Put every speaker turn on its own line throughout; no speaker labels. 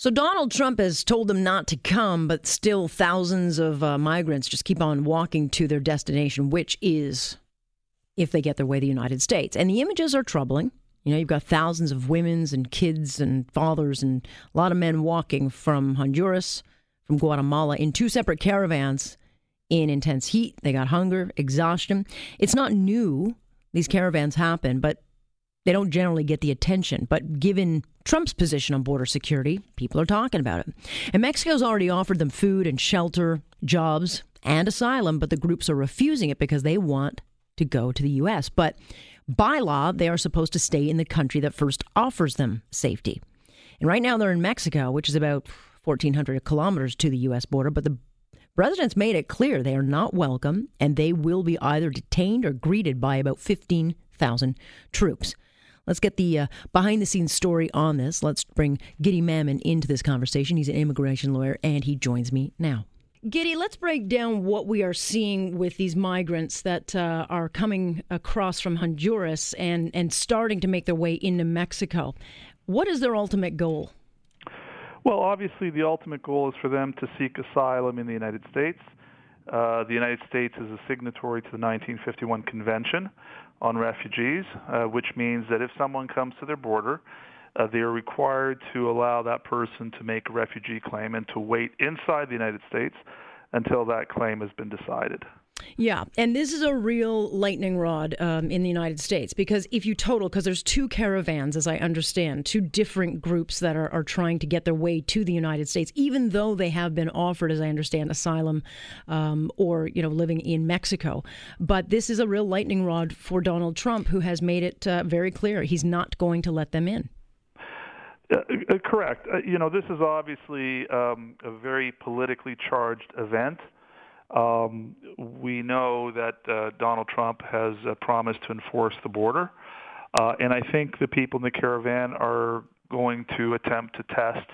So Donald Trump has told them not to come, but still thousands of uh, migrants just keep on walking to their destination, which is, if they get their way, the United States. And the images are troubling. You know, you've got thousands of women's and kids and fathers and a lot of men walking from Honduras, from Guatemala in two separate caravans in intense heat. They got hunger, exhaustion. It's not new. These caravans happen, but they don't generally get the attention. But given Trump's position on border security, people are talking about it. And Mexico's already offered them food and shelter, jobs, and asylum, but the groups are refusing it because they want to go to the U.S. But by law, they are supposed to stay in the country that first offers them safety. And right now they're in Mexico, which is about 1,400 kilometers to the U.S. border, but the president's made it clear they are not welcome and they will be either detained or greeted by about 15,000 troops. Let's get the uh, behind the scenes story on this. Let's bring Guidy Mamann into this conversation. He's an immigration lawyer and he joins me now. Guidy, let's break down what we are seeing with these migrants that uh, are coming across from Honduras and, and starting to make their way into Mexico. What is their ultimate goal?
Well, obviously, the ultimate goal is for them to seek asylum in the United States. Uh, the United States is a signatory to the 1951 Convention on Refugees, uh, which means that if someone comes to their border, uh, they are required to allow that person to make a refugee claim and to wait inside the United States until that claim has been decided.
Yeah, and this is a real lightning rod um, in the United States because if you total, because there's two caravans, as I understand, two different groups that are, are trying to get their way to the United States, even though they have been offered, as I understand, asylum um, or you know living in Mexico. But this is a real lightning rod for Donald Trump, who has made it uh, very clear he's not going to let them in.
Uh, uh correct. Uh, you know, this is obviously um, a very politically charged event. Um, we know that uh, Donald Trump has uh, promised to enforce the border, uh, and I think the people in the caravan are going to attempt to test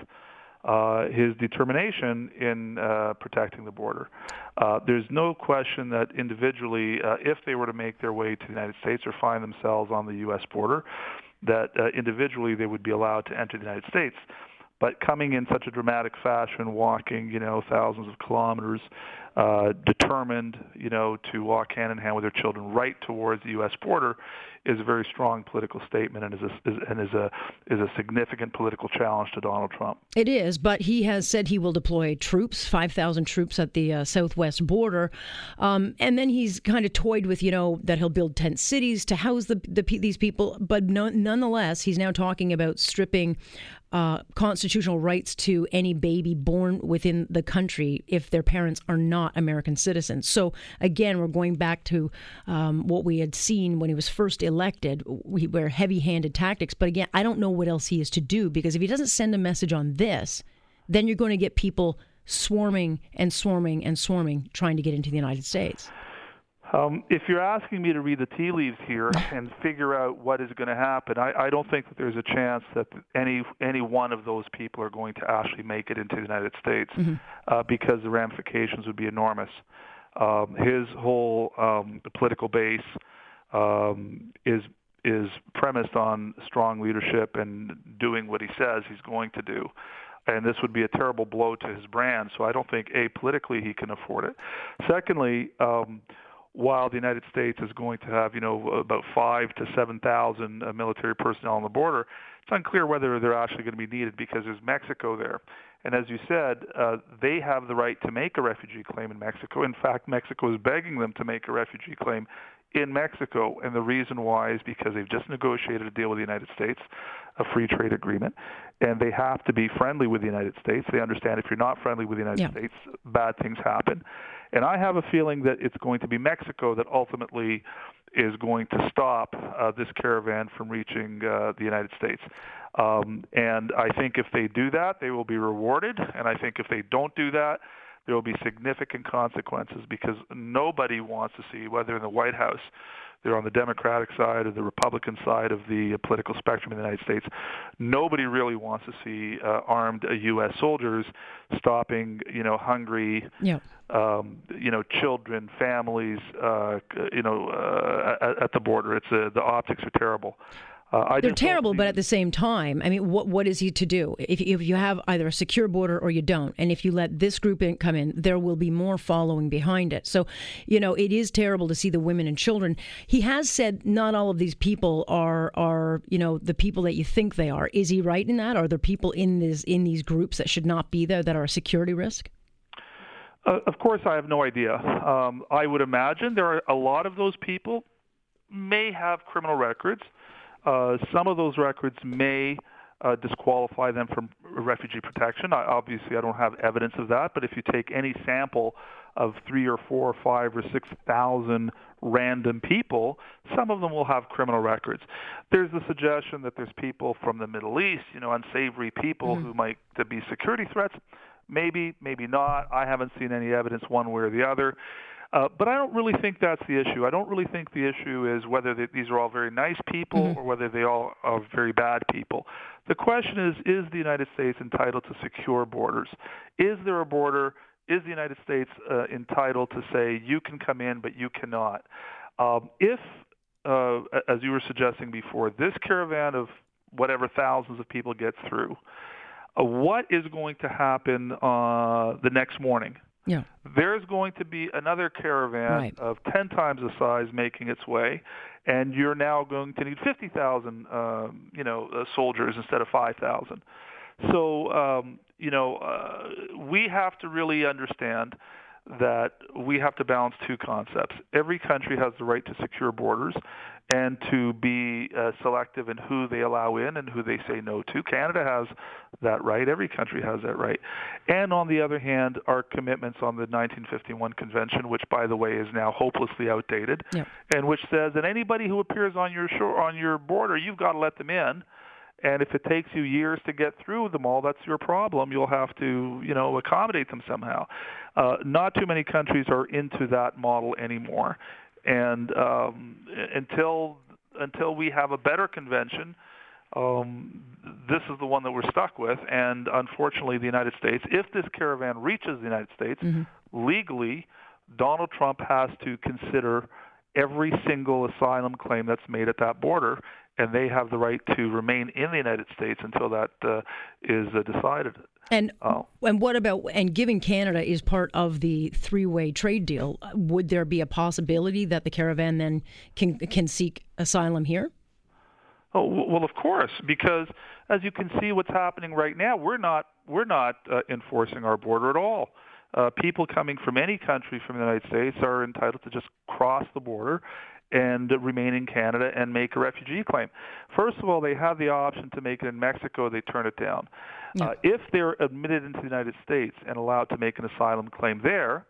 uh, his determination in uh, protecting the border. Uh, there's no question that individually, uh, if they were to make their way to the United States or find themselves on the U.S. border, that uh, individually they would be allowed to enter the United States. But coming in such a dramatic fashion, walking, you know, thousands of kilometers, uh, determined, you know, to walk hand in hand with their children right towards the U.S. border, is a very strong political statement and is a, is, and is a is a significant political challenge to Donald Trump.
It is, but he has said he will deploy troops, five thousand troops at the uh, southwest border, um, and then he's kind of toyed with, you know, that he'll build tent cities to house the, the these people. But no, nonetheless, he's now talking about stripping uh, constitutional rights to any baby born within the country if their parents are not American citizens. So again, we're going back to um, what we had seen when he was first elected. We were heavy-handed tactics, but again, I don't know what else he is to do because if he doesn't send a message on this, then you're going to get people swarming and swarming and swarming trying to get into the United States.
Um, if you're asking me to read the tea leaves here and figure out what is going to happen, I, I don't think that there's a chance that any any one of those people are going to actually make it into the United States mm-hmm. uh, because the ramifications would be enormous. Um, his whole um, political base um, is is premised on strong leadership and doing what he says he's going to do and this would be a terrible blow to his brand. So I don't think a politically he can afford it. Secondly, um, while the United States is going to have, you know, about five to seven thousand uh, military personnel on the border, it's unclear whether they're actually going to be needed because there's Mexico there. And as you said, uh, they have the right to make a refugee claim in Mexico. In fact, Mexico is begging them to make a refugee claim in Mexico. And the reason why is because they've just negotiated a deal with the United States, a free trade agreement, and they have to be friendly with the United States. They understand if you're not friendly with the United yeah. States, bad things happen. And I have a feeling that it's going to be Mexico that ultimately is going to stop uh, this caravan from reaching uh, the United States. Um, and I think if they do that, they will be rewarded. And I think if they don't do that, there will be significant consequences because nobody wants to see whether in the White House they're on the Democratic side or the Republican side of the political spectrum in the United States. Nobody really wants to see uh, armed uh, U.S. soldiers stopping, you know, hungry,
yeah.
um, you know, children, families, uh, you know, uh, at, at the border. It's uh, the optics are terrible.
Uh, They're terrible, but at the same time, I mean, what what is he to do? If if you have either a secure border or you don't, and if you let this group in, come in, there will be more following behind it. So, you know, it is terrible to see the women and children. He has said not all of these people are are you know the people that you think they are. Is he right in that? Are there people in this in these groups that should not be there that are a security risk?
Uh, of course, I have no idea. Um, I would imagine there are a lot of those people may have criminal records. Uh, some of those records may uh, disqualify them from refugee protection. I, obviously, I don't have evidence of that, but if you take any sample of three or four or five or six thousand random people, some of them will have criminal records. There's the suggestion that there's people from the Middle East, you know, unsavory people mm-hmm. who might be security threats. Maybe, maybe not. I haven't seen any evidence one way or the other. Uh, but I don't really think that's the issue. I don't really think the issue is whether they, these are all very nice people mm-hmm. or whether they all are very bad people. The question is, is the United States entitled to secure borders? Is there a border? Is the United States uh, entitled to say you can come in but you cannot? Um, if, uh, as you were suggesting before, this caravan of whatever thousands of people gets through, uh, what is going to happen uh, the next morning?
Yeah.
There's going to be another caravan
right.
of 10 times the size making its way, and you're now going to need 50,000, um, you know, uh, soldiers instead of 5,000. So, um, you know, uh, we have to really understand that we have to balance two concepts. Every country has the right to secure borders, and to be uh, selective in who they allow in and who they say no to. Canada has that right. Every country has that right. And on the other hand, our commitments on the 1951 Convention, which by the way is now hopelessly outdated,
yep.
and which says that anybody who appears on your shore on your border, you've got to let them in. And if it takes you years to get through them all, that's your problem. You'll have to, you know, accommodate them somehow. Uh, not too many countries are into that model anymore and um, until until we have a better convention, um, this is the one that we're stuck with. And unfortunately, the United States, if this caravan reaches the United States
mm-hmm.
legally, Donald Trump has to consider every single asylum claim that's made at that border, and they have the right to remain in the United States until that uh, is uh, decided.
And oh. and what about and given Canada is part of the three-way trade deal, would there be a possibility that the caravan then can can seek asylum here?
Oh well, of course, because as you can see, what's happening right now, we're not we're not uh, enforcing our border at all. Uh, people coming from any country from the United States are entitled to just cross the border and remain in Canada and make a refugee claim. First of all, they have the option to make it in Mexico. They turn it down.
Yeah.
Uh, if they're admitted into the United States and allowed to make an asylum claim there,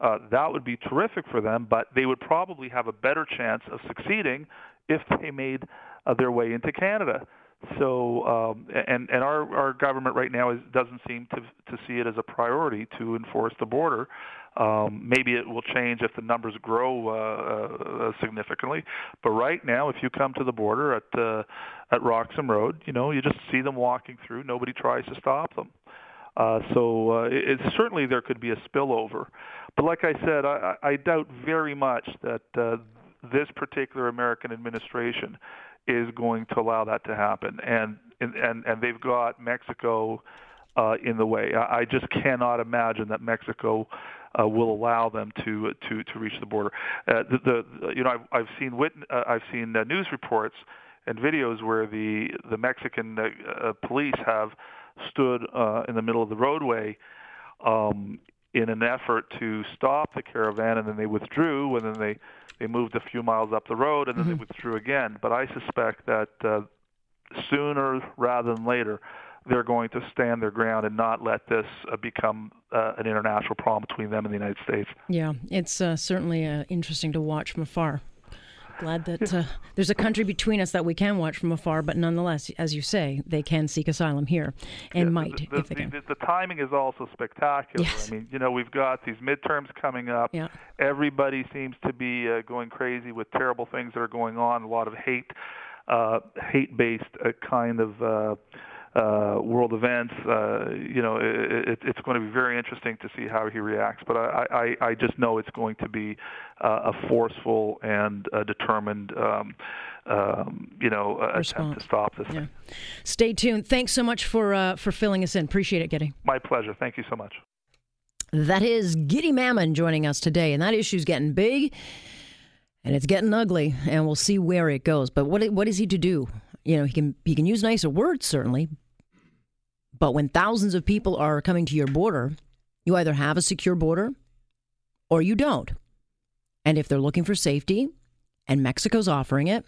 uh, that would be terrific for them, but they would probably have a better chance of succeeding if they made uh, their way into Canada. So, um, and and our our government right now is, doesn't seem to to see it as a priority to enforce the border. Um, maybe it will change if the numbers grow uh, uh, significantly. But right now, if you come to the border at uh, at Roxham Road, you know you just see them walking through. Nobody tries to stop them. Uh, so uh, it, it, certainly there could be a spillover. But like I said, I, I doubt very much that uh, this particular American administration is going to allow that to happen. And and and they've got Mexico uh, in the way. I, I just cannot imagine that Mexico uh, will allow them to to to reach the border. Uh, the, the you know I've, I've seen wit- uh, I've seen uh, news reports and videos where the the Mexican uh, uh, police have stood uh, in the middle of the roadway um, in an effort to stop the caravan, and then they withdrew, and then they they moved a few miles up the road, and then mm-hmm. they withdrew again. But I suspect that uh, sooner rather than later, they're going to stand their ground and not let this uh, become uh, an international problem between them and the United States.
Yeah, it's uh, certainly uh, interesting to watch from afar. Glad that uh, there's a country between us that we can watch from afar, but nonetheless, as you say, they can seek asylum here and
Yeah,
might
the,
if they
the,
can.
the, the timing is also spectacular.
Yes.
I mean, you know, we've got these midterms coming up.
Yeah.
Everybody seems to be uh, going crazy with terrible things that are going on. A lot of hate, uh, hate-based uh, kind of. Uh, world events, uh, you know, it, it, it's going to be very interesting to see how he reacts. But I, I, I just know it's going to be uh, a forceful and uh, determined, um, um, you know, uh, attempt to stop this.
Yeah. Stay tuned. Thanks so much for uh, for filling us in. Appreciate it, Guidy.
My pleasure. Thank you so much.
That is Guidy Mamann joining us today, and that issue's getting big and it's getting ugly, and we'll see where it goes. But what what is he to do? You know, he can he can use nicer words certainly, but when thousands of people are coming to your border, you either have a secure border or you don't. And if they're looking for safety and Mexico's offering it,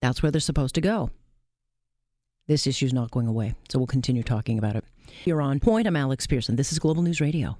that's where they're supposed to go. This issue's not going away, so we'll continue talking about it. You're on point. I'm Alex Pearson. This is Global News Radio.